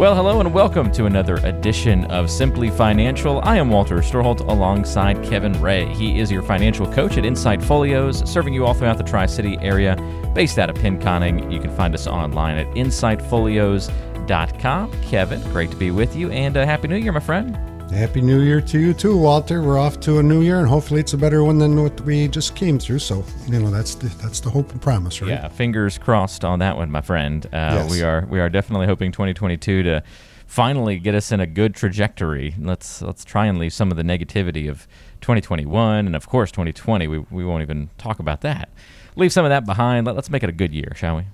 Well, hello and welcome to another edition of Simply Financial. I am Walter Storholt alongside Kevin Ray. He is your financial coach at Insight Folios, serving you all throughout the Tri City area, based out of Pinconning. You can find us online at insightfolios.com. Kevin, great to be with you, and uh, Happy New Year, my friend. Happy New Year to you too, Walter. We're off to a new year, and hopefully it's a better one than what we just came through. So you know that's the that's the hope and promise, right? Yeah, fingers crossed on that one, my friend. Uh, yes. We are we are definitely hoping 2022 to finally get us in a good trajectory. Let's let's try and leave some of the negativity of 2021 and of course 2020. We we won't even talk about that. Leave some of that behind. Let, let's make it a good year, shall we?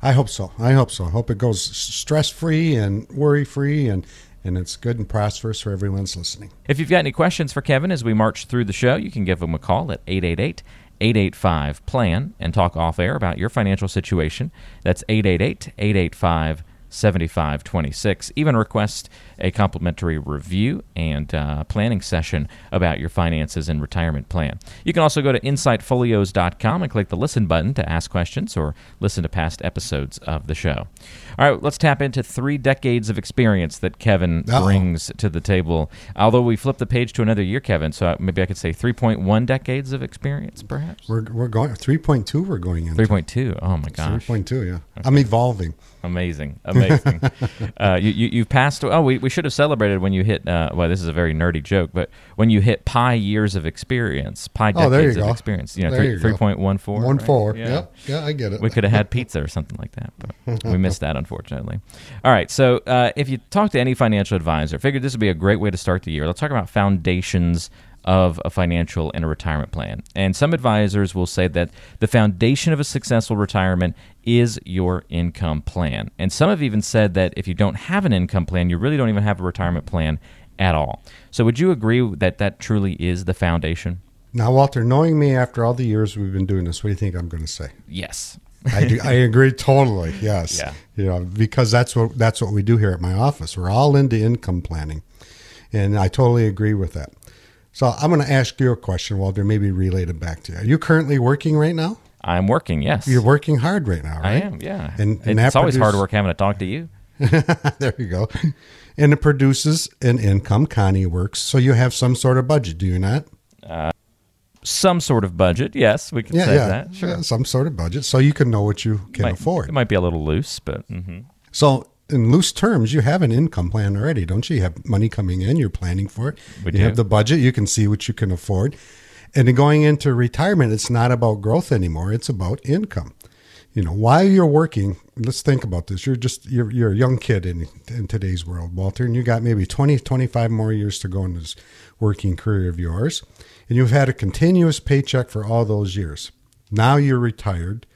I hope so. I hope so. I hope it goes stress free and worry free and and it's good and prosperous for everyone's listening. If you've got any questions for Kevin as we march through the show, you can give him a call at 888 885 PLAN and talk off air about your financial situation. That's 888 885 7526. Even request a complimentary review and uh, planning session about your finances and retirement plan. You can also go to insightfolios.com and click the listen button to ask questions or listen to past episodes of the show. All right, let's tap into three decades of experience that Kevin Uh-oh. brings to the table. Although we flip the page to another year, Kevin, so maybe I could say 3.1 decades of experience, perhaps? We're, we're going 3.2, we're going into. 3.2, oh my gosh. 3.2, yeah. Okay. I'm evolving. Amazing, amazing. uh, you, you have passed. Oh, we, we should have celebrated when you hit. Uh, well, this is a very nerdy joke, but when you hit pi years of experience, pi decades oh, there you go. of experience. You know, three point one four. One four. Yeah. Yep. Yeah, I get it. We could have had pizza or something like that, but we missed that unfortunately. All right, so uh, if you talk to any financial advisor, figured this would be a great way to start the year. Let's talk about foundations of a financial and a retirement plan. And some advisors will say that the foundation of a successful retirement is your income plan. And some have even said that if you don't have an income plan, you really don't even have a retirement plan at all. So would you agree that that truly is the foundation? Now, Walter, knowing me after all the years we've been doing this, what do you think I'm going to say? Yes. I, do, I agree totally. Yes. Yeah. You know, because that's what that's what we do here at my office. We're all into income planning, and I totally agree with that. So I'm going to ask you a question, Walter, maybe relay it back to you. Are you currently working right now? I'm working, yes. You're working hard right now, right? I am, yeah. And, and it's always hard work having to talk to you. there you go. And it produces an income. Connie works. So you have some sort of budget, do you not? Uh, some sort of budget, yes, we can yeah, say yeah. that. Sure. Yeah, some sort of budget. So you can know what you can might, afford. It might be a little loose, but. Mm-hmm. So in loose terms, you have an income plan already, don't you? You have money coming in, you're planning for it. We you do. have the budget, you can see what you can afford. And going into retirement, it's not about growth anymore, it's about income. You know, while you're working, let's think about this. You're just you're you're a young kid in in today's world, Walter, and you got maybe 20 25 more years to go in this working career of yours. And you've had a continuous paycheck for all those years. Now you're retired,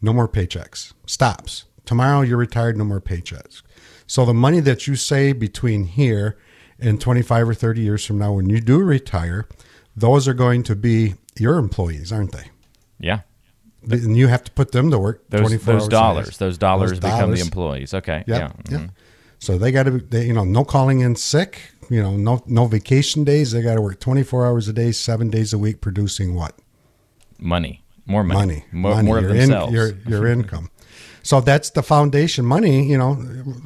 no more paychecks. Stops Tomorrow you're retired, no more paychecks. So the money that you save between here and 25 or 30 years from now, when you do retire, those are going to be your employees, aren't they? Yeah. And you have to put them to work. Those, those dollars, those dollars those become dollars. the employees. Okay. Yep. Yeah. Mm-hmm. Yeah. So they got to, you know, no calling in sick. You know, no no vacation days. They got to work 24 hours a day, seven days a week, producing what? Money, more money, money, more, money. more your of themselves. In, your your income. So that's the foundation money, you know,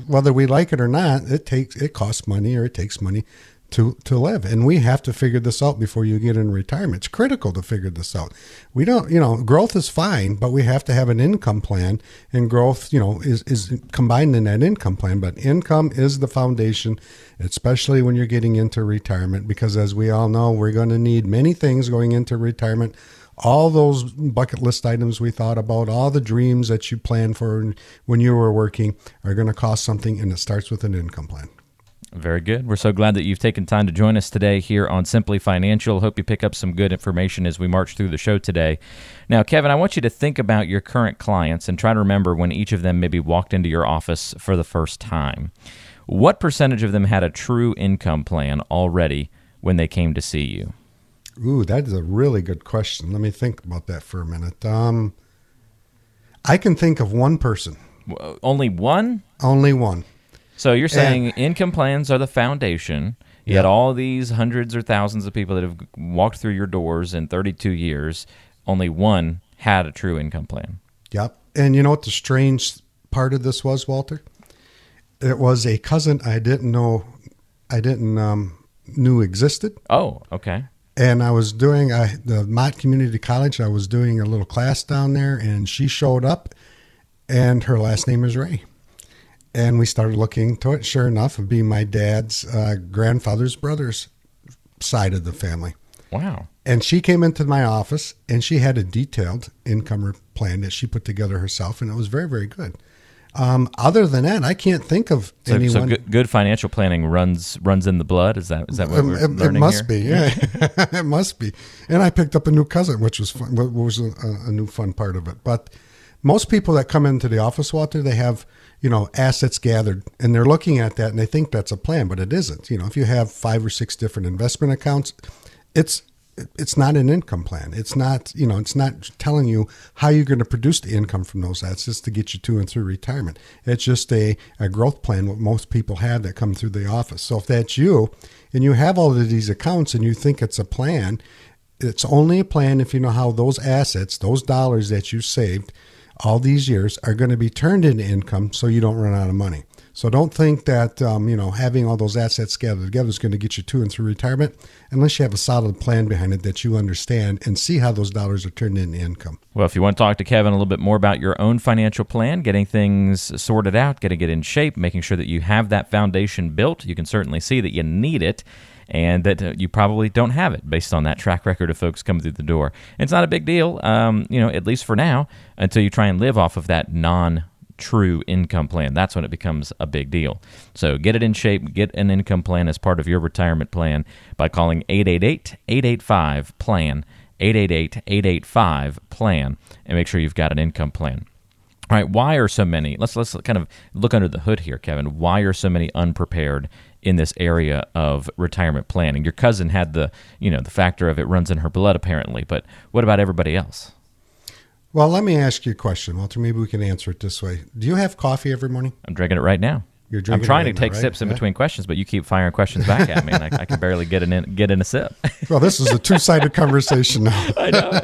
whether we like it or not, it takes it costs money or it takes money to to live. And we have to figure this out before you get in retirement. It's critical to figure this out. We don't, you know, growth is fine, but we have to have an income plan and growth, you know, is is combined in that income plan, but income is the foundation, especially when you're getting into retirement because as we all know, we're going to need many things going into retirement all those bucket list items we thought about, all the dreams that you planned for when you were working are going to cost something, and it starts with an income plan. Very good. We're so glad that you've taken time to join us today here on Simply Financial. Hope you pick up some good information as we march through the show today. Now, Kevin, I want you to think about your current clients and try to remember when each of them maybe walked into your office for the first time. What percentage of them had a true income plan already when they came to see you? Ooh, that is a really good question. Let me think about that for a minute. Um, I can think of one person. Only one? Only one. So you're saying and, income plans are the foundation. Yet all these hundreds or thousands of people that have walked through your doors in 32 years. Only one had a true income plan. Yep. And you know what the strange part of this was, Walter? It was a cousin I didn't know, I didn't um, knew existed. Oh, okay. And I was doing I, the Mott Community College. I was doing a little class down there, and she showed up, and her last name is Ray and we started looking to it. Sure enough, it being my dad's uh, grandfather's brother's side of the family. Wow. And she came into my office and she had a detailed income plan that she put together herself, and it was very, very good. Um, other than that, I can't think of so, anyone. So good, good, financial planning runs runs in the blood. Is that is that what we're it, learning It must here? be, yeah, it must be. And I picked up a new cousin, which was fun, was a, a new fun part of it. But most people that come into the office, Walter, they have you know, assets gathered, and they're looking at that and they think that's a plan, but it isn't. You know, if you have five or six different investment accounts, it's it's not an income plan. It's not, you know, it's not telling you how you're going to produce the income from those assets to get you to and through retirement. It's just a, a growth plan, what most people have that come through the office. So if that's you and you have all of these accounts and you think it's a plan, it's only a plan if you know how those assets, those dollars that you saved, all these years are going to be turned into income so you don't run out of money. So don't think that um, you know having all those assets gathered together is going to get you to and through retirement unless you have a solid plan behind it that you understand and see how those dollars are turned into income. Well, if you want to talk to Kevin a little bit more about your own financial plan, getting things sorted out, getting it in shape, making sure that you have that foundation built, you can certainly see that you need it and that uh, you probably don't have it based on that track record of folks coming through the door. It's not a big deal, um, you know, at least for now, until you try and live off of that non true income plan. That's when it becomes a big deal. So get it in shape, get an income plan as part of your retirement plan by calling 888 885 PLAN, 888 885 PLAN, and make sure you've got an income plan. All right, why are so many? Let's let's kind of look under the hood here, Kevin. Why are so many unprepared in this area of retirement planning. Your cousin had the, you know, the factor of it runs in her blood apparently, but what about everybody else? Well, let me ask you a question, Walter. Maybe we can answer it this way. Do you have coffee every morning? I'm drinking it right now. You're drinking I'm trying to take right? sips in yeah. between questions, but you keep firing questions back at me, and I, I can barely get in get in a sip. well, this is a two-sided conversation now. I know.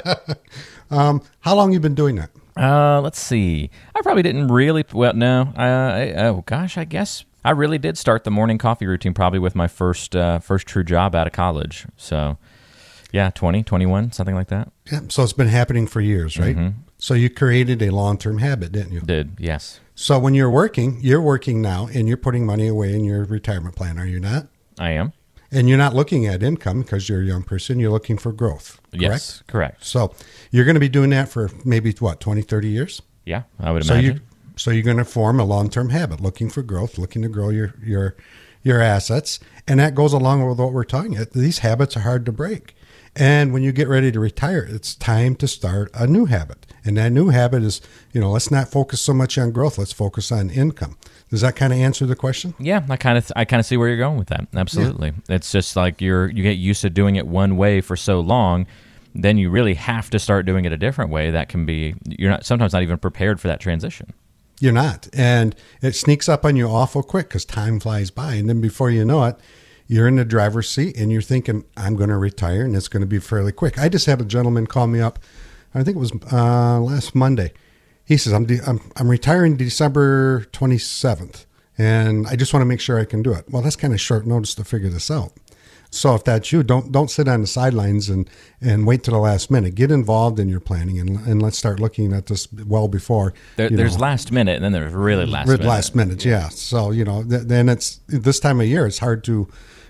um, how long you been doing that? Uh, let's see. I probably didn't really. Well, no. Uh, I, oh gosh, I guess I really did start the morning coffee routine probably with my first uh, first true job out of college. So, yeah, 20, 21, something like that. Yeah. So it's been happening for years, right? Mm-hmm. So you created a long-term habit, didn't you? Did yes. So when you're working, you're working now, and you're putting money away in your retirement plan. Are you not? I am. And you're not looking at income because you're a young person. You're looking for growth. Correct? Yes, correct. So you're going to be doing that for maybe what 20, 30 years. Yeah, I would So imagine. you so you're going to form a long-term habit, looking for growth, looking to grow your your your assets, and that goes along with what we're talking. About. These habits are hard to break, and when you get ready to retire, it's time to start a new habit. And that new habit is, you know, let's not focus so much on growth. Let's focus on income. Does that kind of answer the question? Yeah, I kind of I kind of see where you're going with that. Absolutely. It's just like you're you get used to doing it one way for so long, then you really have to start doing it a different way. That can be you're not sometimes not even prepared for that transition. You're not, and it sneaks up on you awful quick because time flies by, and then before you know it, you're in the driver's seat and you're thinking, "I'm going to retire," and it's going to be fairly quick. I just had a gentleman call me up. I think it was uh, last Monday. He says, "I'm, de- I'm I'm retiring December 27th, and I just want to make sure I can do it." Well, that's kind of short notice to figure this out. So if that's you, don't don't sit on the sidelines and and wait to the last minute. Get involved in your planning and and let's start looking at this well before. There, there's know, last minute, and then there's really last minute. last minute, yeah. So you know, th- then it's this time of year. It's hard to,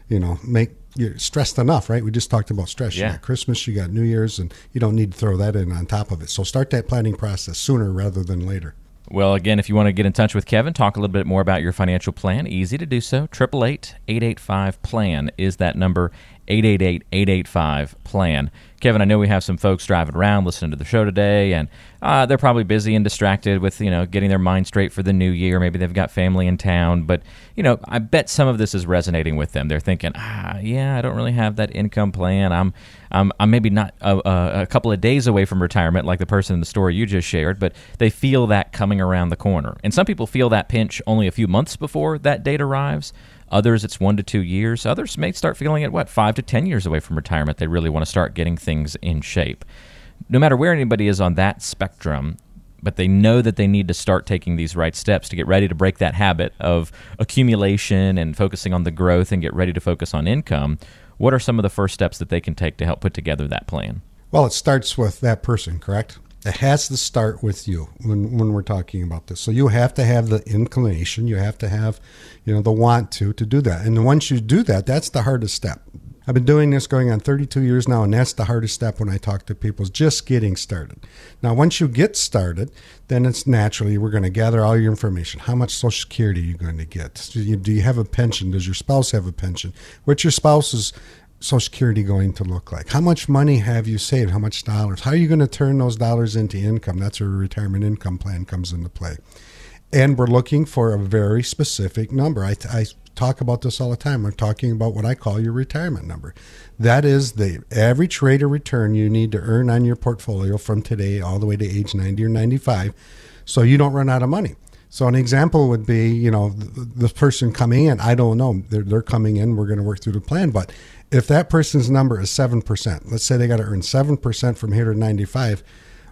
you know, make you're stressed enough, right? We just talked about stress. You got Christmas, you got New Year's, and you don't need to throw that in on top of it. So start that planning process sooner rather than later. Well, again, if you want to get in touch with Kevin, talk a little bit more about your financial plan, easy to do so. 888 885 PLAN is that number 888 885 PLAN. Kevin, I know we have some folks driving around listening to the show today, and uh, they're probably busy and distracted with you know getting their mind straight for the new year. Maybe they've got family in town, but you know I bet some of this is resonating with them. They're thinking, ah, yeah, I don't really have that income plan. I'm I'm, I'm maybe not a, a, a couple of days away from retirement, like the person in the story you just shared, but they feel that coming around the corner. And some people feel that pinch only a few months before that date arrives. Others, it's one to two years. Others may start feeling it, what, five to 10 years away from retirement. They really want to start getting things in shape. No matter where anybody is on that spectrum, but they know that they need to start taking these right steps to get ready to break that habit of accumulation and focusing on the growth and get ready to focus on income. What are some of the first steps that they can take to help put together that plan? Well, it starts with that person, correct? It has to start with you when, when we're talking about this. So you have to have the inclination, you have to have, you know, the want to to do that. And once you do that, that's the hardest step. I've been doing this going on 32 years now, and that's the hardest step when I talk to people is just getting started. Now, once you get started, then it's naturally we're going to gather all your information. How much Social Security are you going to get? Do you, do you have a pension? Does your spouse have a pension? What's your spouse's Social Security going to look like? How much money have you saved? How much dollars? How are you going to turn those dollars into income? That's where a retirement income plan comes into play. And we're looking for a very specific number. I, I talk about this all the time. I'm talking about what I call your retirement number. That is the average rate of return you need to earn on your portfolio from today all the way to age 90 or 95 so you don't run out of money. So an example would be, you know, the, the person coming in, I don't know, they're, they're coming in, we're going to work through the plan, but if that person's number is 7%, let's say they got to earn 7% from here to 95,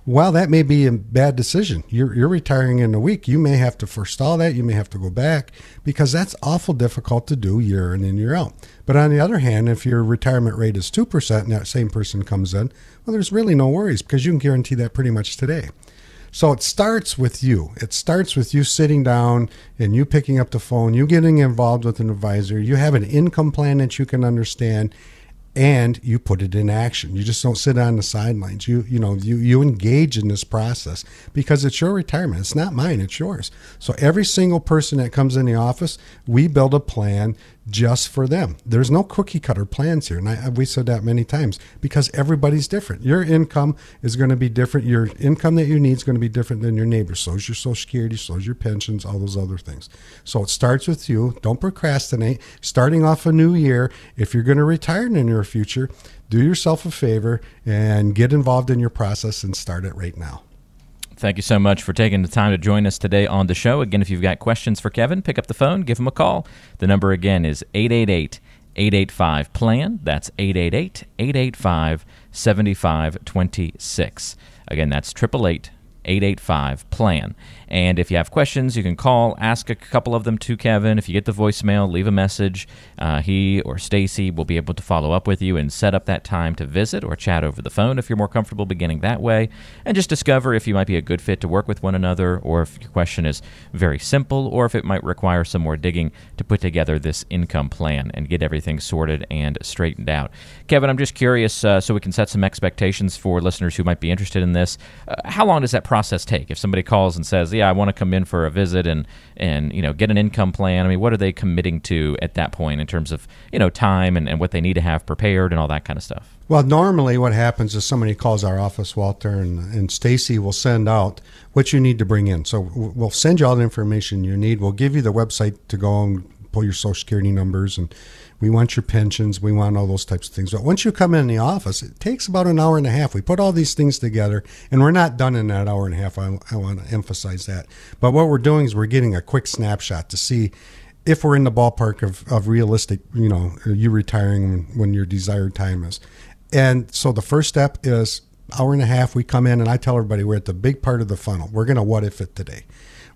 well, that may be a bad decision. You're, you're retiring in a week. You may have to forestall that. You may have to go back because that's awful difficult to do year in and year out. But on the other hand, if your retirement rate is 2% and that same person comes in, well, there's really no worries because you can guarantee that pretty much today. So it starts with you. It starts with you sitting down and you picking up the phone, you getting involved with an advisor, you have an income plan that you can understand, and you put it in action. You just don't sit on the sidelines. You you know you you engage in this process because it's your retirement. It's not mine. It's yours. So every single person that comes in the office, we build a plan just for them. There's no cookie cutter plans here. And I, we said that many times because everybody's different. Your income is going to be different. Your income that you need is going to be different than your neighbor's. So is your Social Security, so is your pensions, all those other things. So it starts with you. Don't procrastinate. Starting off a new year, if you're going to retire in near future, do yourself a favor and get involved in your process and start it right now. Thank you so much for taking the time to join us today on the show. Again, if you've got questions for Kevin, pick up the phone, give him a call. The number again is 888 885 PLAN. That's 888 885 7526. Again, that's 888 885 PLAN. And if you have questions, you can call, ask a couple of them to Kevin. If you get the voicemail, leave a message. Uh, he or Stacy will be able to follow up with you and set up that time to visit or chat over the phone if you're more comfortable beginning that way. And just discover if you might be a good fit to work with one another, or if your question is very simple, or if it might require some more digging to put together this income plan and get everything sorted and straightened out. Kevin, I'm just curious uh, so we can set some expectations for listeners who might be interested in this. Uh, how long does that process take? If somebody calls and says, yeah, I want to come in for a visit and and you know get an income plan. I mean, what are they committing to at that point in terms of you know time and, and what they need to have prepared and all that kind of stuff? Well, normally what happens is somebody calls our office, Walter, and, and Stacy will send out what you need to bring in. So we'll send you all the information you need. We'll give you the website to go and pull your social security numbers and we want your pensions. We want all those types of things. But once you come in the office, it takes about an hour and a half. We put all these things together, and we're not done in that hour and a half. I, I want to emphasize that. But what we're doing is we're getting a quick snapshot to see if we're in the ballpark of, of realistic, you know, you retiring when, your desired time is. And so the first step is hour and a half. We come in, and I tell everybody we're at the big part of the funnel. We're going to what if it today.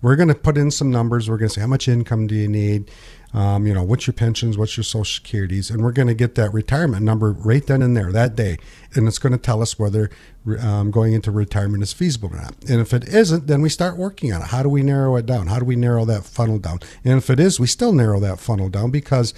We're going to put in some numbers. We're going to say how much income do you need? Um, you know, what's your pensions, what's your social securities, and we're going to get that retirement number right then and there that day, and it's going to tell us whether um, going into retirement is feasible or not. And if it isn't, then we start working on it. How do we narrow it down? How do we narrow that funnel down? And if it is, we still narrow that funnel down because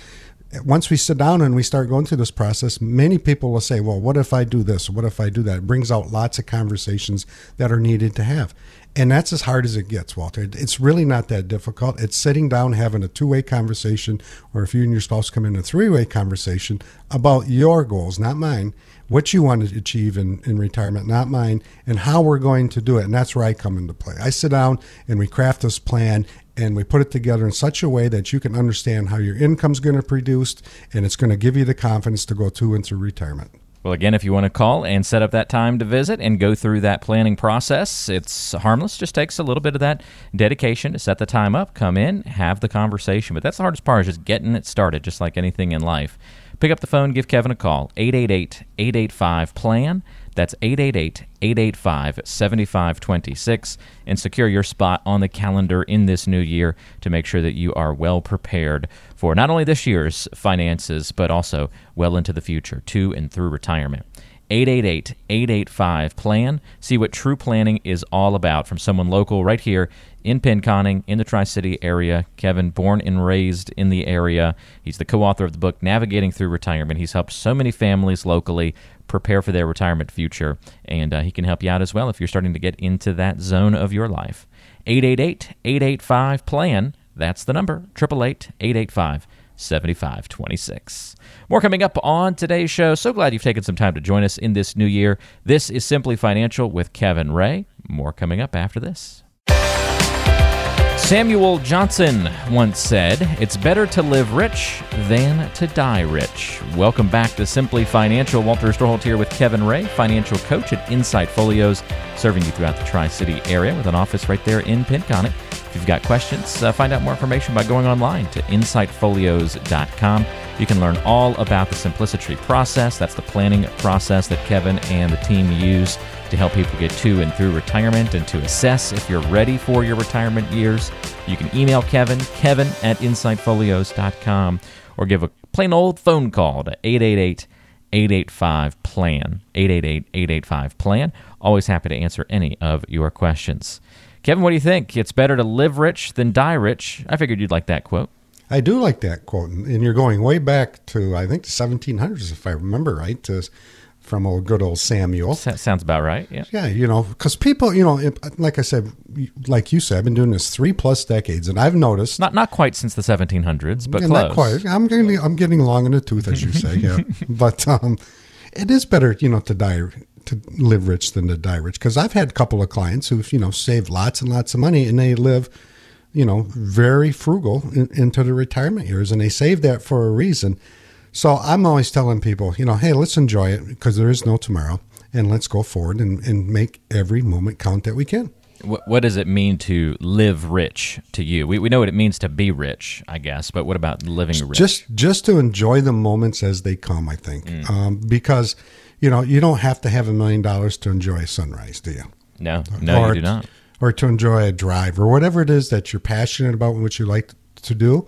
once we sit down and we start going through this process, many people will say, Well, what if I do this? What if I do that? It brings out lots of conversations that are needed to have. And that's as hard as it gets, Walter. It's really not that difficult. It's sitting down, having a two way conversation, or if you and your spouse come in a three way conversation about your goals, not mine, what you want to achieve in, in retirement, not mine, and how we're going to do it. And that's where I come into play. I sit down and we craft this plan and we put it together in such a way that you can understand how your income's going to produce and it's going to give you the confidence to go to and through retirement. Well, again, if you want to call and set up that time to visit and go through that planning process, it's harmless. Just takes a little bit of that dedication to set the time up, come in, have the conversation. But that's the hardest part is just getting it started, just like anything in life. Pick up the phone, give Kevin a call, 888 885 PLAN. That's 888 885 7526 and secure your spot on the calendar in this new year to make sure that you are well prepared for not only this year's finances, but also well into the future, to and through retirement. 888 885 PLAN. See what true planning is all about from someone local right here in Pinconning, in the Tri City area. Kevin, born and raised in the area. He's the co author of the book Navigating Through Retirement. He's helped so many families locally prepare for their retirement future, and uh, he can help you out as well if you're starting to get into that zone of your life. 888 885 PLAN. That's the number 888 885 7526. More coming up on today's show. So glad you've taken some time to join us in this new year. This is Simply Financial with Kevin Ray. More coming up after this. Samuel Johnson once said, It's better to live rich than to die rich. Welcome back to Simply Financial. Walter Storholt here with Kevin Ray, financial coach at Insight Folios, serving you throughout the Tri City area with an office right there in Pinconning. If you've got questions, uh, find out more information by going online to insightfolios.com. You can learn all about the Simplicity process. That's the planning process that Kevin and the team use to help people get to and through retirement and to assess if you're ready for your retirement years. You can email Kevin, kevin at insightfolios.com, or give a plain old phone call to 888 885 PLAN. 888 885 PLAN. Always happy to answer any of your questions. Kevin, what do you think? It's better to live rich than die rich. I figured you'd like that quote. I do like that quote. And you're going way back to, I think, the 1700s, if I remember right, to from old good old Samuel. sounds about right. Yeah. Yeah. You know, because people, you know, it, like I said, like you said, I've been doing this three plus decades, and I've noticed not not quite since the 1700s, but close. Not quite. I'm getting I'm getting long in the tooth, as you say. Yeah. but um, it is better, you know, to die to live rich than to die rich because I've had a couple of clients who've you know saved lots and lots of money, and they live you know very frugal in, into the retirement years, and they save that for a reason so I'm always telling people, you know, hey, let's enjoy it because there is no tomorrow and let's go forward and, and make every moment count that we can. What, what does it mean to live rich to you? We, we know what it means to be rich, I guess, but what about living rich? Just just to enjoy the moments as they come, I think, mm. um, because you know you don't have to have a million dollars to enjoy a sunrise, do you? No, no, or, you do not. Or to enjoy a drive or whatever it is that you're passionate about and what you like to do.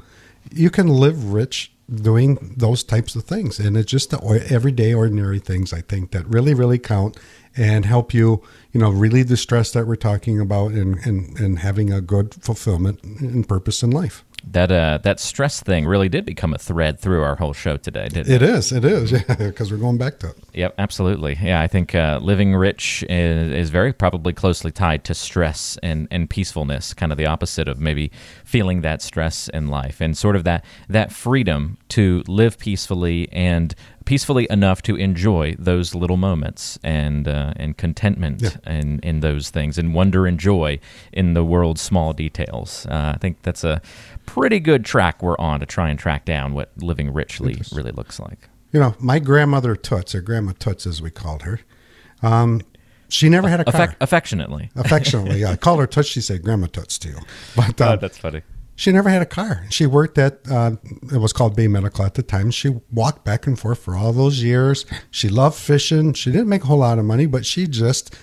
You can live rich doing those types of things. And it's just the everyday, ordinary things I think that really, really count and help you, you know, relieve the stress that we're talking about and, and, and having a good fulfillment and purpose in life that uh, that stress thing really did become a thread through our whole show today, didn't it? It is, it is, yeah, because we're going back to it. Yep, absolutely. Yeah, I think uh, living rich is, is, very probably closely tied to stress and, and peacefulness, kind of the opposite of maybe feeling that stress in life, and sort of that that freedom to live peacefully and peacefully enough to enjoy those little moments and uh, and contentment yeah. in, in those things and wonder and joy in the world's small details. Uh, I think that's a pretty good track we're on to try and track down what living richly really looks like. You know, my grandmother Toots, or Grandma Toots as we called her, um, she never had a car. affectionately. Affectionately, yeah. I called her Toots. She said Grandma Toots to you. But uh, oh, that's funny. She never had a car. She worked at uh, it was called Bay Medical at the time. She walked back and forth for all those years. She loved fishing. She didn't make a whole lot of money, but she just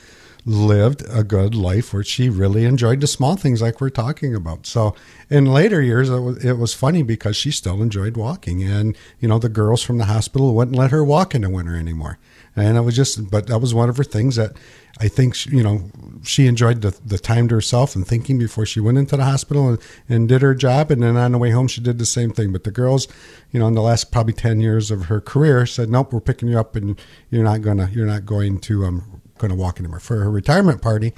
lived a good life where she really enjoyed the small things like we're talking about. So in later years, it was, it was funny because she still enjoyed walking. And, you know, the girls from the hospital wouldn't let her walk in the winter anymore. And it was just. But that was one of her things that I think she, you know she enjoyed the, the time to herself and thinking before she went into the hospital and, and did her job. And then on the way home, she did the same thing. But the girls, you know, in the last probably ten years of her career, said, "Nope, we're picking you up, and you're not gonna you're not going to um going to walk anymore." For her retirement party,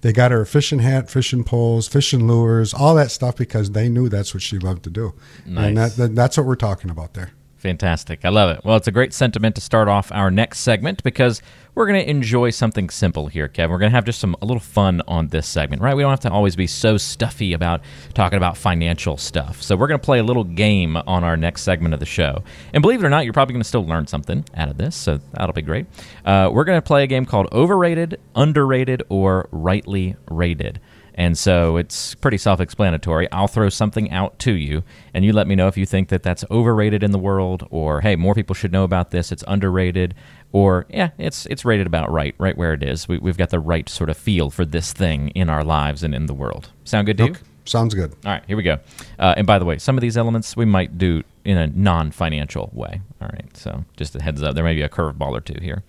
they got her a fishing hat, fishing poles, fishing lures, all that stuff because they knew that's what she loved to do. Nice. And that, that, that's what we're talking about there. Fantastic. I love it. Well, it's a great sentiment to start off our next segment because we're going to enjoy something simple here, Kevin. We're going to have just some a little fun on this segment, right? We don't have to always be so stuffy about talking about financial stuff. So we're going to play a little game on our next segment of the show. And believe it or not, you're probably going to still learn something out of this, so that'll be great. Uh, we're going to play a game called Overrated, Underrated, or Rightly Rated. And so it's pretty self explanatory. I'll throw something out to you, and you let me know if you think that that's overrated in the world, or hey, more people should know about this, it's underrated, or yeah, it's, it's rated about right, right where it is. We, have got the right sort of feel for this thing in our lives and in the world. Sound good to okay. you? Sounds good. All right, here we go. Uh, and by the way, some of these elements we might do in a non financial way. All right, so just a heads up, there may be a curveball or two here.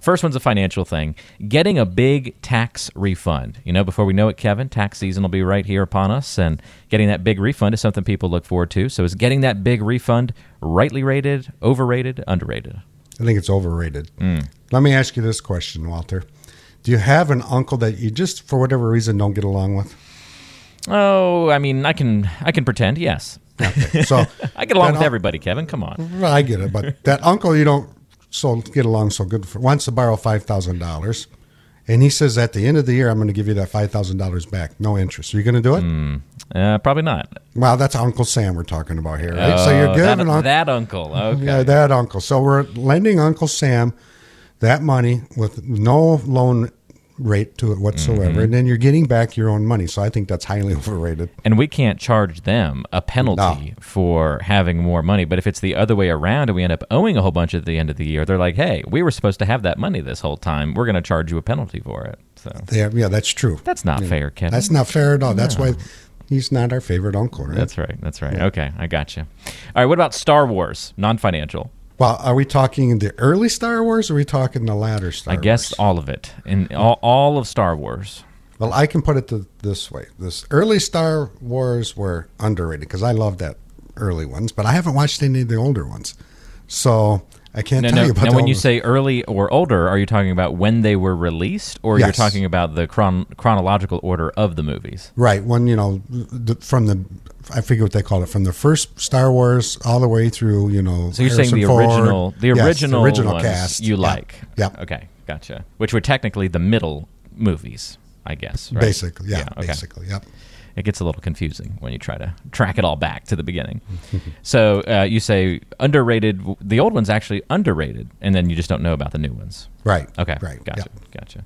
First one's a financial thing getting a big tax refund. You know, before we know it, Kevin, tax season will be right here upon us, and getting that big refund is something people look forward to. So is getting that big refund rightly rated, overrated, underrated? I think it's overrated. Mm. Let me ask you this question, Walter. Do you have an uncle that you just, for whatever reason, don't get along with? Oh, I mean, I can I can pretend. Yes. Okay. So I get along with un- everybody, Kevin. Come on. I get it, but that uncle you don't so get along so good for wants to borrow five thousand dollars, and he says at the end of the year I'm going to give you that five thousand dollars back, no interest. Are you going to do it? Mm, uh, probably not. Well, that's Uncle Sam we're talking about here, right? Oh, so you're giving that, that uncle. Okay. Yeah, that uncle. So we're lending Uncle Sam that money with no loan rate to it whatsoever, mm-hmm. and then you're getting back your own money. So I think that's highly overrated. And we can't charge them a penalty no. for having more money. But if it's the other way around and we end up owing a whole bunch at the end of the year, they're like, "Hey, we were supposed to have that money this whole time. We're going to charge you a penalty for it." So yeah, yeah, that's true. That's not yeah. fair, Kevin. That's not fair at all. No. That's why. He's not our favorite uncle, right? That's right. That's right. Yeah. Okay, I got you. All right. What about Star Wars? Non-financial. Well, are we talking the early Star Wars? or Are we talking the latter Star Wars? I guess all of it, in all, all of Star Wars. Well, I can put it to this way: this early Star Wars were underrated because I love that early ones, but I haven't watched any of the older ones, so I can't no, tell no, you about. Now, when you say early or older, are you talking about when they were released, or yes. you're talking about the chron- chronological order of the movies? Right. When you know, the, from the I forget what they call it, from the first Star Wars all the way through. You know, so you're Harrison saying the Ford. original, the yes, original, the original cast you like? Yeah. Okay, gotcha. Which were technically the middle movies, I guess. Right? Basically, yeah. yeah okay. Basically, yep it gets a little confusing when you try to track it all back to the beginning. so uh, you say underrated. The old one's actually underrated, and then you just don't know about the new ones. Right. Okay. Right. Gotcha. Gotcha.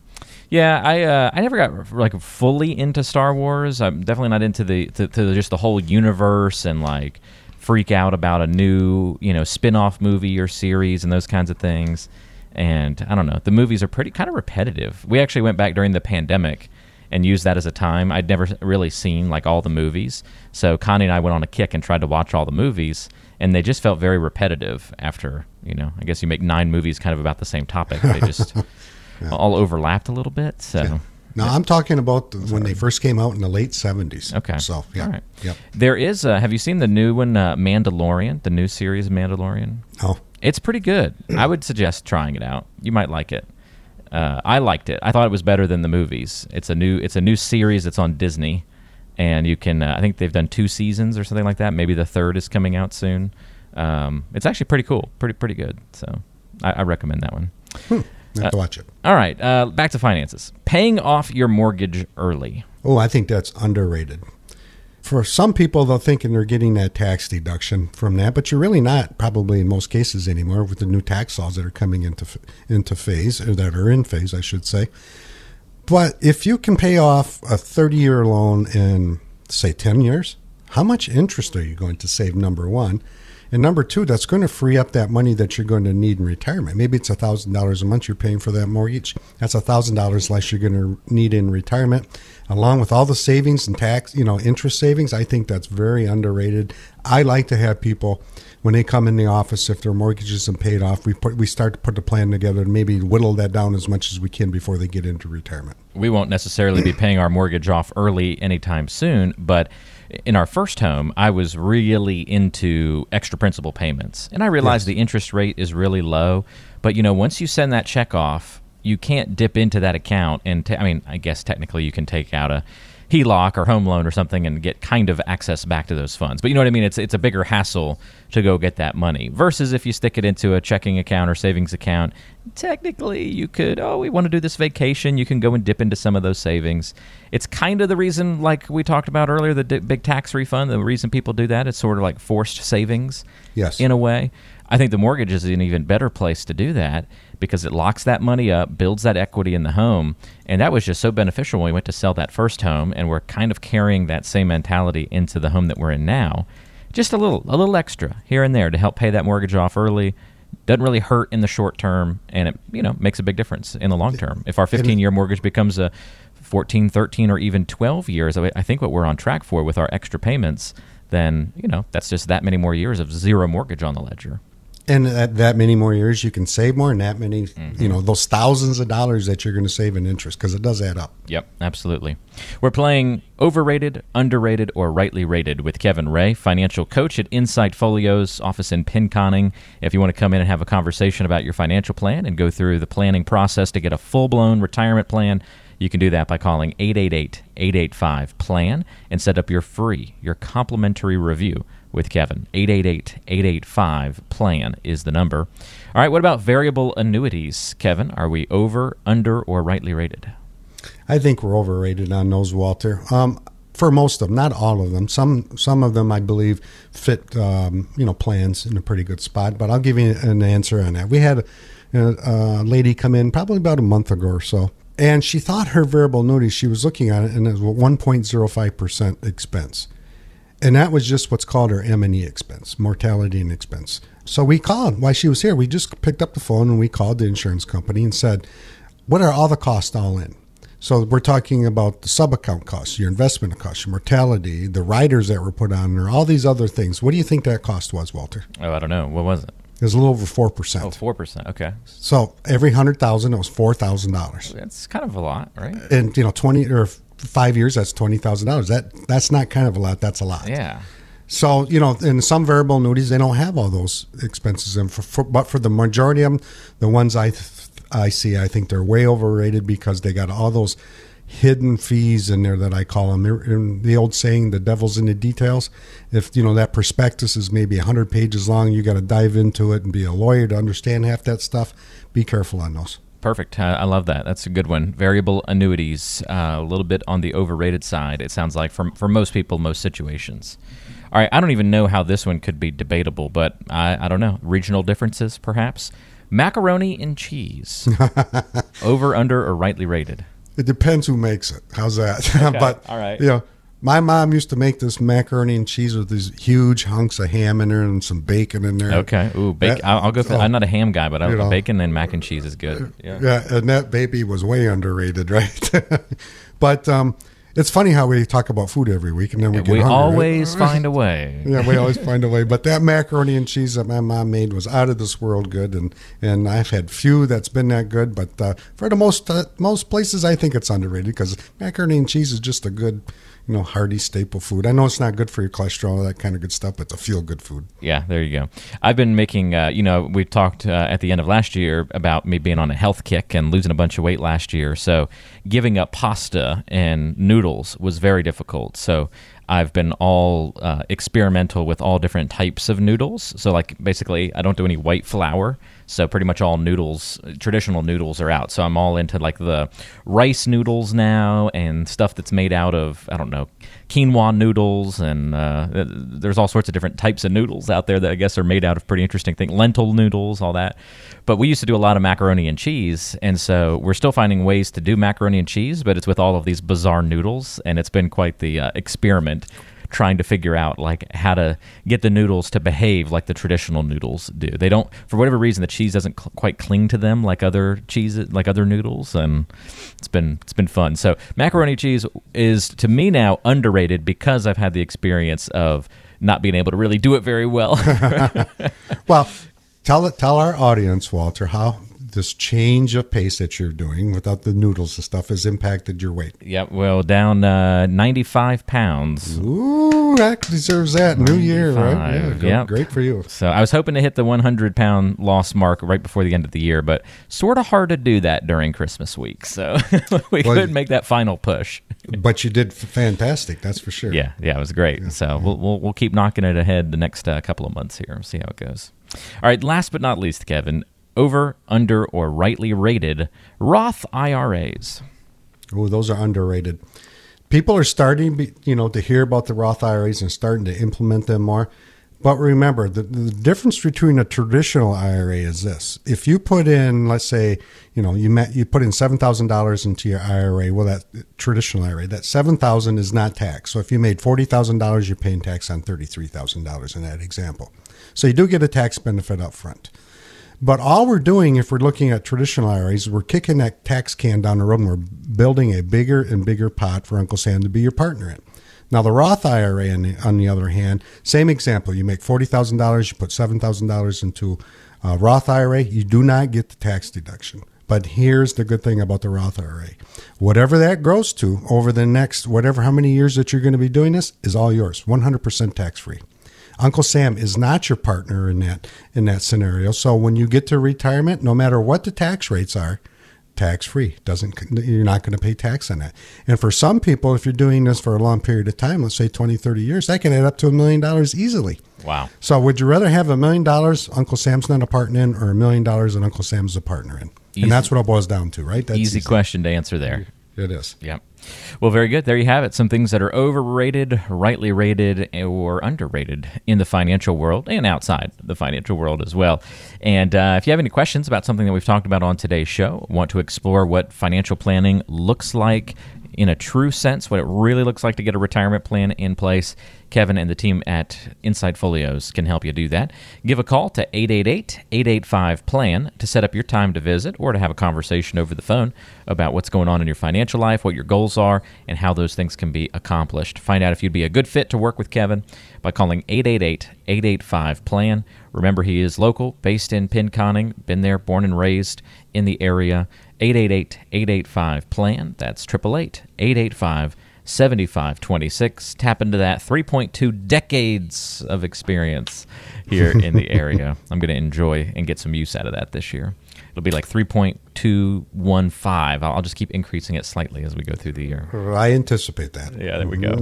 Yeah, I uh, I never got like fully into Star Wars. I'm definitely not into the to, to just the whole universe and like freak out about a new you know spin-off movie or series and those kinds of things. And I don't know, the movies are pretty kind of repetitive. We actually went back during the pandemic and use that as a time. I'd never really seen like all the movies, so Connie and I went on a kick and tried to watch all the movies, and they just felt very repetitive. After you know, I guess you make nine movies kind of about the same topic. They just yeah. all overlapped a little bit. So. Yeah. No. I'm talking about when they first came out in the late 70s. Okay. So, yeah. All right. Yep. There is, uh, have you seen the new one, uh, Mandalorian, the new series Mandalorian? Oh. It's pretty good. I would suggest trying it out. You might like it. Uh, I liked it. I thought it was better than the movies. It's a new it's a new series that's on Disney, and you can uh, I think they've done two seasons or something like that. Maybe the third is coming out soon. Um, it's actually pretty cool, pretty pretty good. So I, I recommend that one. Hmm. Have to watch it. All right, uh, back to finances. Paying off your mortgage early. Oh, I think that's underrated for some people, they're thinking they're getting that tax deduction from that, but you're really not, probably in most cases anymore, with the new tax laws that are coming into into phase, or that are in phase, I should say. But if you can pay off a 30 year loan in, say, 10 years, how much interest are you going to save? Number one, And number two, that's going to free up that money that you're going to need in retirement. Maybe it's thousand dollars a month you're paying for that mortgage. That's thousand dollars less you're going to need in retirement, along with all the savings and tax, you know, interest savings. I think that's very underrated. I like to have people when they come in the office, if their mortgage isn't paid off, we put we start to put the plan together and maybe whittle that down as much as we can before they get into retirement. We won't necessarily be paying our mortgage off early anytime soon, but in our first home, I was really into extra principal payments, and I realized yes. the interest rate is really low. But you know, once you send that check off, you can't dip into that account and ta- I mean, I guess technically you can take out a HELOC or home loan or something and get kind of access back to those funds. But you know what I mean? It's it's a bigger hassle to go get that money versus if you stick it into a checking account or savings account. Technically, you could oh we want to do this vacation. You can go and dip into some of those savings. It's kind of the reason, like we talked about earlier, the d- big tax refund. The reason people do that, it's sort of like forced savings. Yes, in a way. I think the mortgage is an even better place to do that because it locks that money up, builds that equity in the home. And that was just so beneficial when we went to sell that first home and we're kind of carrying that same mentality into the home that we're in now. Just a little a little extra here and there to help pay that mortgage off early. Doesn't really hurt in the short term and it, you know, makes a big difference in the long term. If our 15-year mortgage becomes a 14, 13 or even 12 years, I think what we're on track for with our extra payments, then, you know, that's just that many more years of zero mortgage on the ledger and that, that many more years you can save more and that many mm-hmm. you know those thousands of dollars that you're going to save in interest because it does add up. Yep absolutely. We're playing overrated underrated or rightly rated with kevin ray financial coach at insight folios office in pinconning. If you want to come in and have a conversation about your financial plan and go through the planning process to get a full-blown retirement plan you can do that by calling 888-885-PLAN and set up your free, your complimentary review with Kevin. 888-885-PLAN is the number. All right, what about variable annuities, Kevin? Are we over, under, or rightly rated? I think we're overrated on those, Walter. Um, for most of them, not all of them. Some some of them, I believe, fit um, you know plans in a pretty good spot. But I'll give you an answer on that. We had a, a lady come in probably about a month ago or so, and she thought her variable annuity. She was looking at it, and it was 1.05 percent expense. And that was just what's called her M&E expense, mortality and expense. So we called while she was here. We just picked up the phone and we called the insurance company and said, "What are all the costs all in?" So we're talking about the sub account costs, your investment costs, your mortality, the riders that were put on there, all these other things. What do you think that cost was, Walter? Oh, I don't know. What was it? It was a little over four percent. Oh, four percent. Okay. So every hundred thousand, it was four thousand dollars. That's kind of a lot, right? And you know, twenty or five years, that's twenty thousand dollars. That that's not kind of a lot. That's a lot. Yeah. So you know, in some variable annuities, they don't have all those expenses in. For, for, but for the majority of them, the ones I I see, I think they're way overrated because they got all those hidden fees in there that I call them. In the old saying, "The devil's in the details." If you know that prospectus is maybe hundred pages long, you got to dive into it and be a lawyer to understand half that stuff. Be careful on those. Perfect. Uh, I love that. That's a good one. Variable annuities, uh, a little bit on the overrated side. It sounds like for for most people, most situations. All right. I don't even know how this one could be debatable, but I, I don't know. Regional differences, perhaps. Macaroni and cheese. Over, under, or rightly rated. It depends who makes it. How's that? Okay. but all right. You know, my mom used to make this macaroni and cheese with these huge hunks of ham in there and some bacon in there. Okay. Ooh, bacon. I'll, I'll, go. For, oh, I'm not a ham guy, but I, know, bacon and mac and cheese is good. Yeah. Yeah, and that baby was way underrated, right? but um, it's funny how we talk about food every week, and then we get we hungry, always right? find a way. yeah, we always find a way. But that macaroni and cheese that my mom made was out of this world good, and and I've had few that's been that good. But uh, for the most uh, most places, I think it's underrated because macaroni and cheese is just a good you know, hearty staple food. I know it's not good for your cholesterol, that kind of good stuff, but it's a feel good food. Yeah, there you go. I've been making, uh, you know, we talked uh, at the end of last year about me being on a health kick and losing a bunch of weight last year. So giving up pasta and noodles was very difficult. So I've been all uh, experimental with all different types of noodles. So, like, basically, I don't do any white flour. So pretty much all noodles, traditional noodles, are out. So I'm all into like the rice noodles now and stuff that's made out of I don't know quinoa noodles and uh, there's all sorts of different types of noodles out there that I guess are made out of pretty interesting things, lentil noodles, all that. But we used to do a lot of macaroni and cheese, and so we're still finding ways to do macaroni and cheese, but it's with all of these bizarre noodles, and it's been quite the uh, experiment trying to figure out like how to get the noodles to behave like the traditional noodles do. They don't, for whatever reason, the cheese doesn't cl- quite cling to them like other cheeses, like other noodles, and it's been it's been fun. So macaroni cheese is to me now underrated because I've had the experience of not being able to really do it very well. well, tell tell our audience, Walter, how this change of pace that you're doing without the noodles and stuff has impacted your weight. Yep. Well, down uh, 95 pounds. Ooh, that deserves that. New year, right? Yeah, go, yep. Great for you. So I was hoping to hit the 100 pound loss mark right before the end of the year, but sort of hard to do that during Christmas week. So we well, couldn't make that final push. but you did fantastic. That's for sure. Yeah. Yeah. It was great. Yeah, so yeah. We'll, we'll, we'll keep knocking it ahead the next uh, couple of months here. and See how it goes. All right. Last but not least, Kevin, over, under, or rightly rated Roth IRAs? Oh, those are underrated. People are starting, you know, to hear about the Roth IRAs and starting to implement them more. But remember, the, the difference between a traditional IRA is this: if you put in, let's say, you know, you met, you put in seven thousand dollars into your IRA, well, that traditional IRA, that seven thousand is not taxed. So if you made forty thousand dollars, you're paying tax on thirty three thousand dollars in that example. So you do get a tax benefit up front. But all we're doing, if we're looking at traditional IRAs, we're kicking that tax can down the road and we're building a bigger and bigger pot for Uncle Sam to be your partner in. Now, the Roth IRA, on the, on the other hand, same example. You make $40,000, you put $7,000 into uh, a Roth IRA, you do not get the tax deduction. But here's the good thing about the Roth IRA. Whatever that grows to over the next, whatever, how many years that you're going to be doing this, is all yours, 100% tax free. Uncle Sam is not your partner in that in that scenario. So when you get to retirement, no matter what the tax rates are, tax free. Doesn't you're not going to pay tax on that. And for some people, if you're doing this for a long period of time, let's say 20, 30 years, that can add up to a million dollars easily. Wow. So would you rather have a million dollars Uncle Sam's not a partner in or a million dollars and Uncle Sam's a partner in? Easy. And that's what it boils down to, right? That's easy, easy question to answer there. It is. Yep. Well, very good. There you have it. Some things that are overrated, rightly rated, or underrated in the financial world and outside the financial world as well. And uh, if you have any questions about something that we've talked about on today's show, want to explore what financial planning looks like in a true sense, what it really looks like to get a retirement plan in place, Kevin and the team at Insight Folios can help you do that. Give a call to 888 885 PLAN to set up your time to visit or to have a conversation over the phone about what's going on in your financial life, what your goals are, and how those things can be accomplished. Find out if you'd be a good fit to work with Kevin by calling 888 885 PLAN. Remember, he is local, based in Pinconning, been there, born and raised in the area. 888 885 PLAN. That's 888 885 7526. Tap into that 3.2 decades of experience here in the area. I'm going to enjoy and get some use out of that this year. It'll be like 3.215. I'll just keep increasing it slightly as we go through the year. I anticipate that. Yeah, there we go.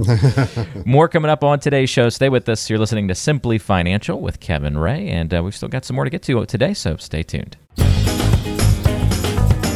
more coming up on today's show. Stay with us. You're listening to Simply Financial with Kevin Ray, and uh, we've still got some more to get to today, so stay tuned.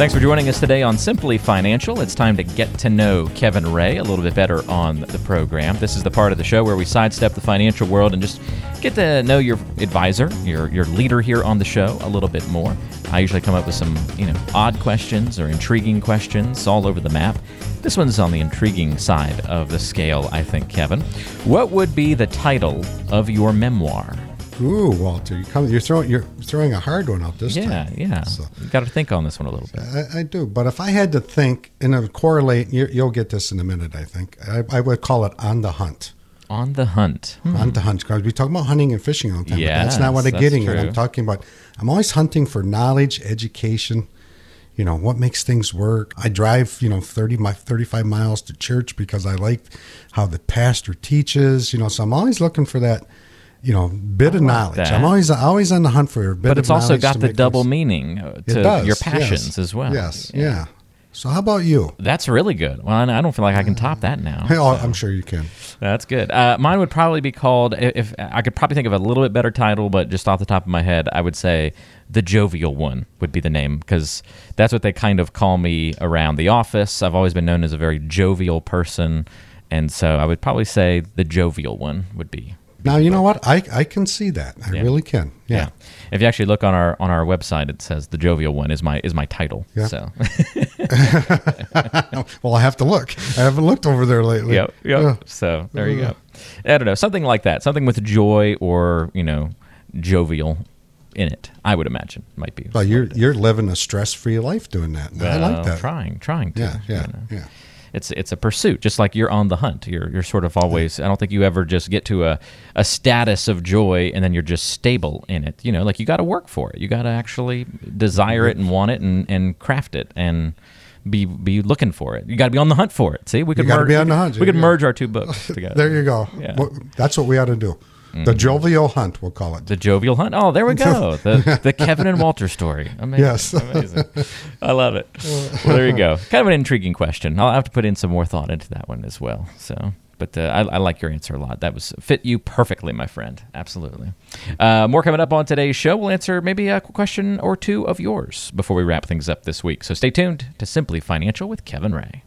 Thanks for joining us today on Simply Financial. It's time to get to know Kevin Ray a little bit better on the program. This is the part of the show where we sidestep the financial world and just get to know your advisor, your your leader here on the show a little bit more. I usually come up with some, you know, odd questions or intriguing questions all over the map. This one's on the intriguing side of the scale, I think, Kevin. What would be the title of your memoir? Ooh, Walter, you come, you're throwing you're throwing a hard one out this yeah, time. Yeah, yeah. So, you got to think on this one a little bit. I, I, do, but if I had to think and I'll correlate, you, will get this in a minute. I think I, I, would call it on the hunt. On the hunt. Hmm. On the hunt, because we talk about hunting and fishing all the time. Yeah, that's not what I'm getting at. I'm talking about. I'm always hunting for knowledge, education. You know what makes things work. I drive, you know, 30 my 35 miles to church because I like how the pastor teaches. You know, so I'm always looking for that you know, bit of knowledge. That. I'm always always on the hunt for a bit. But it's also got the double things. meaning uh, to does, your passions yes. as well. Yes, yeah. yeah. So how about you? That's really good. Well, I don't feel like I can top that now. Oh, so. I'm sure you can. That's good. Uh, mine would probably be called. If I could probably think of a little bit better title, but just off the top of my head, I would say the jovial one would be the name because that's what they kind of call me around the office. I've always been known as a very jovial person, and so I would probably say the jovial one would be now you know what I, I can see that I yeah. really can yeah. yeah. If you actually look on our on our website, it says the jovial one is my is my title. Yeah. So. well, I have to look. I haven't looked over there lately. Yep. Yep. So there you go. Uh-huh. I don't know, something like that, something with joy or you know, jovial in it. I would imagine might be. Well, you're you're living a stress free life doing that. Well, I like that. Trying, trying to. Yeah, yeah, you know. yeah it's it's a pursuit, just like you're on the hunt. You're you're sort of always. I don't think you ever just get to a, a status of joy and then you're just stable in it. You know, like you got to work for it. You got to actually desire it and want it and, and craft it and be be looking for it. You got to be on the hunt for it. See, we could merge, be on the hunt. We, could merge our two books together. there you go. Yeah. Well, that's what we ought to do. Mm-hmm. The jovial hunt, we'll call it. The jovial hunt. Oh, there we go. The the Kevin and Walter story. Amazing. Yes, amazing. I love it. Well, there you go. Kind of an intriguing question. I'll have to put in some more thought into that one as well. So, but uh, I, I, like your answer a lot. That was fit you perfectly, my friend. Absolutely. Uh, more coming up on today's show. We'll answer maybe a question or two of yours before we wrap things up this week. So stay tuned to Simply Financial with Kevin Ray.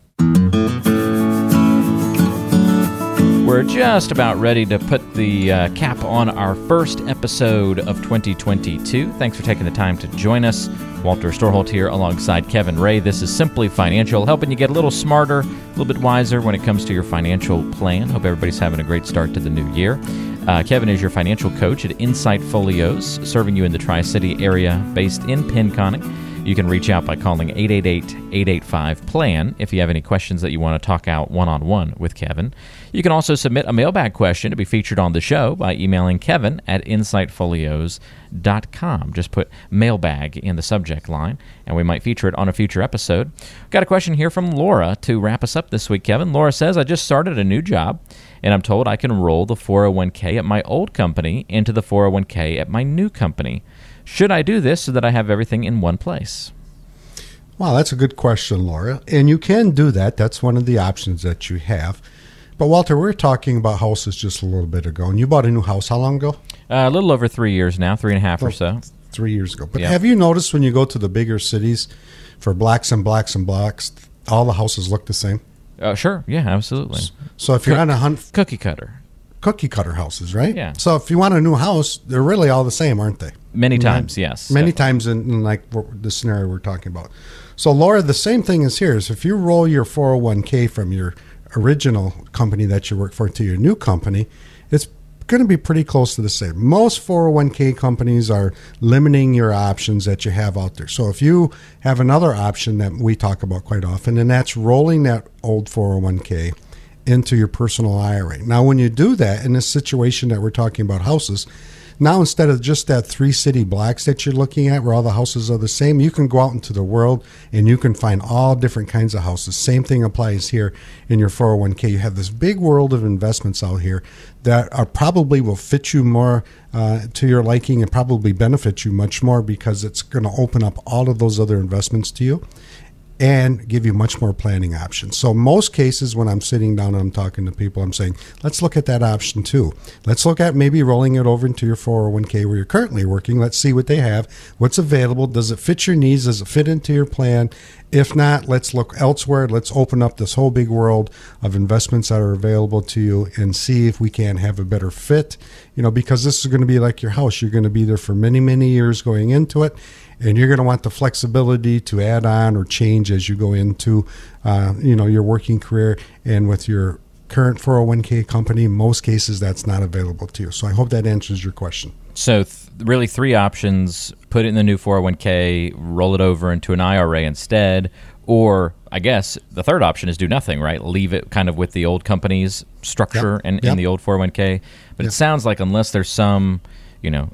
We're just about ready to put the uh, cap on our first episode of 2022. Thanks for taking the time to join us. Walter Storholt here alongside Kevin Ray. This is Simply Financial, helping you get a little smarter, a little bit wiser when it comes to your financial plan. Hope everybody's having a great start to the new year. Uh, Kevin is your financial coach at Insight Folios, serving you in the Tri City area based in Pinconning. You can reach out by calling 888 885 PLAN if you have any questions that you want to talk out one on one with Kevin. You can also submit a mailbag question to be featured on the show by emailing kevin at insightfolios.com. Just put mailbag in the subject line, and we might feature it on a future episode. Got a question here from Laura to wrap us up this week, Kevin. Laura says, I just started a new job, and I'm told I can roll the 401k at my old company into the 401k at my new company. Should I do this so that I have everything in one place? Well, that's a good question, Laura. And you can do that. That's one of the options that you have. But Walter, we were talking about houses just a little bit ago, and you bought a new house how long ago? Uh, a little over three years now, three and a half or so. Three years ago. But yep. have you noticed when you go to the bigger cities for blacks and blacks and blacks, all the houses look the same? Uh, sure. Yeah, absolutely. So if you're on a hunt, cookie cutter, cookie cutter houses, right? Yeah. So if you want a new house, they're really all the same, aren't they? Many times, yes. Many times in, in like the scenario we're talking about. So Laura, the same thing is here. Is if you roll your 401k from your original company that you work for to your new company, it's going to be pretty close to the same. Most 401k companies are limiting your options that you have out there. So if you have another option that we talk about quite often, and that's rolling that old 401k into your personal IRA. Now, when you do that in this situation that we're talking about houses, now instead of just that three city blocks that you're looking at where all the houses are the same, you can go out into the world and you can find all different kinds of houses. Same thing applies here in your 401k. You have this big world of investments out here that are probably will fit you more uh, to your liking and probably benefit you much more because it's going to open up all of those other investments to you and give you much more planning options. So most cases when I'm sitting down and I'm talking to people, I'm saying, let's look at that option too. Let's look at maybe rolling it over into your 401k where you're currently working. Let's see what they have, what's available, does it fit your needs, does it fit into your plan? If not, let's look elsewhere. Let's open up this whole big world of investments that are available to you and see if we can have a better fit. You know, because this is going to be like your house. You're going to be there for many, many years going into it and you're going to want the flexibility to add on or change as you go into uh, you know your working career and with your current 401k company in most cases that's not available to you so i hope that answers your question so th- really three options put it in the new 401k roll it over into an ira instead or i guess the third option is do nothing right leave it kind of with the old company's structure yep. and yep. in the old 401k but yep. it sounds like unless there's some you know,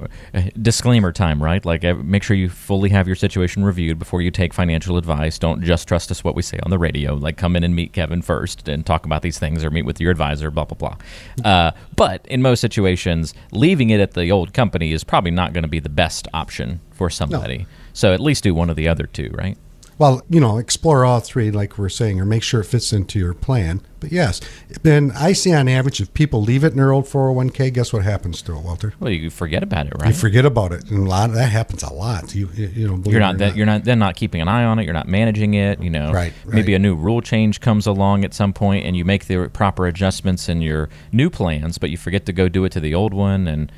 disclaimer time, right? Like, uh, make sure you fully have your situation reviewed before you take financial advice. Don't just trust us what we say on the radio. Like, come in and meet Kevin first and talk about these things, or meet with your advisor. Blah blah blah. Uh, but in most situations, leaving it at the old company is probably not going to be the best option for somebody. No. So at least do one of the other two, right? Well, you know, explore all three, like we're saying, or make sure it fits into your plan. But yes, then I see on average, if people leave it in their old 401k, guess what happens to it, Walter? Well, you forget about it, right? You forget about it, and a lot of that happens a lot. You, you know, you're not, that, not. you're not then not keeping an eye on it. You're not managing it. You know, right, right? Maybe a new rule change comes along at some point, and you make the proper adjustments in your new plans, but you forget to go do it to the old one, and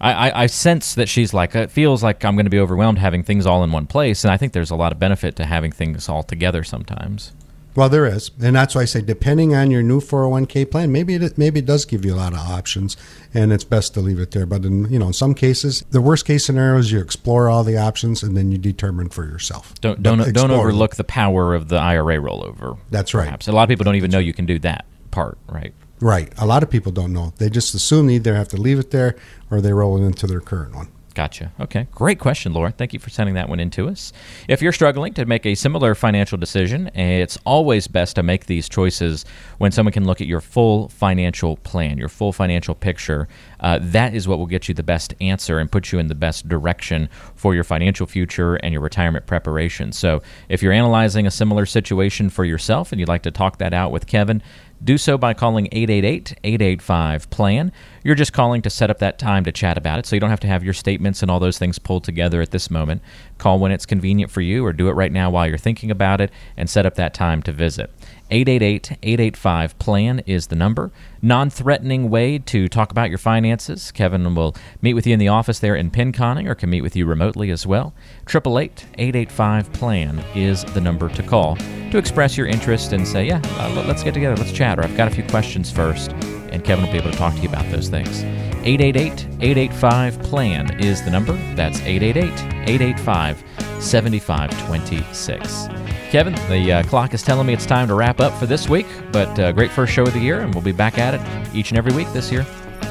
I, I, I sense that she's like, it feels like I'm going to be overwhelmed having things all in one place. And I think there's a lot of benefit to having things all together sometimes. Well, there is, and that's why I say, depending on your new 401k plan, maybe it maybe it does give you a lot of options, and it's best to leave it there. But in you know in some cases, the worst case scenario is you explore all the options and then you determine for yourself. Don't don't don't overlook the power of the IRA rollover. That's right. Perhaps. A lot of people don't even know you can do that part, right? Right. A lot of people don't know. They just assume they either have to leave it there or they roll it into their current one. Gotcha. Okay. Great question, Laura. Thank you for sending that one in to us. If you're struggling to make a similar financial decision, it's always best to make these choices when someone can look at your full financial plan, your full financial picture. Uh, that is what will get you the best answer and put you in the best direction for your financial future and your retirement preparation. So, if you're analyzing a similar situation for yourself and you'd like to talk that out with Kevin, do so by calling 888 885 PLAN. You're just calling to set up that time to chat about it, so you don't have to have your statements and all those things pulled together at this moment. Call when it's convenient for you, or do it right now while you're thinking about it, and set up that time to visit. 888 885 PLAN is the number. Non threatening way to talk about your finances. Kevin will meet with you in the office there in Pinconning or can meet with you remotely as well. 888 885 PLAN is the number to call to express your interest and say, yeah, uh, let's get together, let's chat, or I've got a few questions first, and Kevin will be able to talk to you about those things. 888 885 PLAN is the number. That's 888 885 7526. Kevin, the uh, clock is telling me it's time to wrap up for this week, but uh, great first show of the year, and we'll be back at it each and every week this year.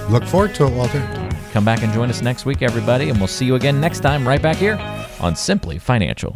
Look forward to it, Walter. Come back and join us next week, everybody, and we'll see you again next time right back here on Simply Financial.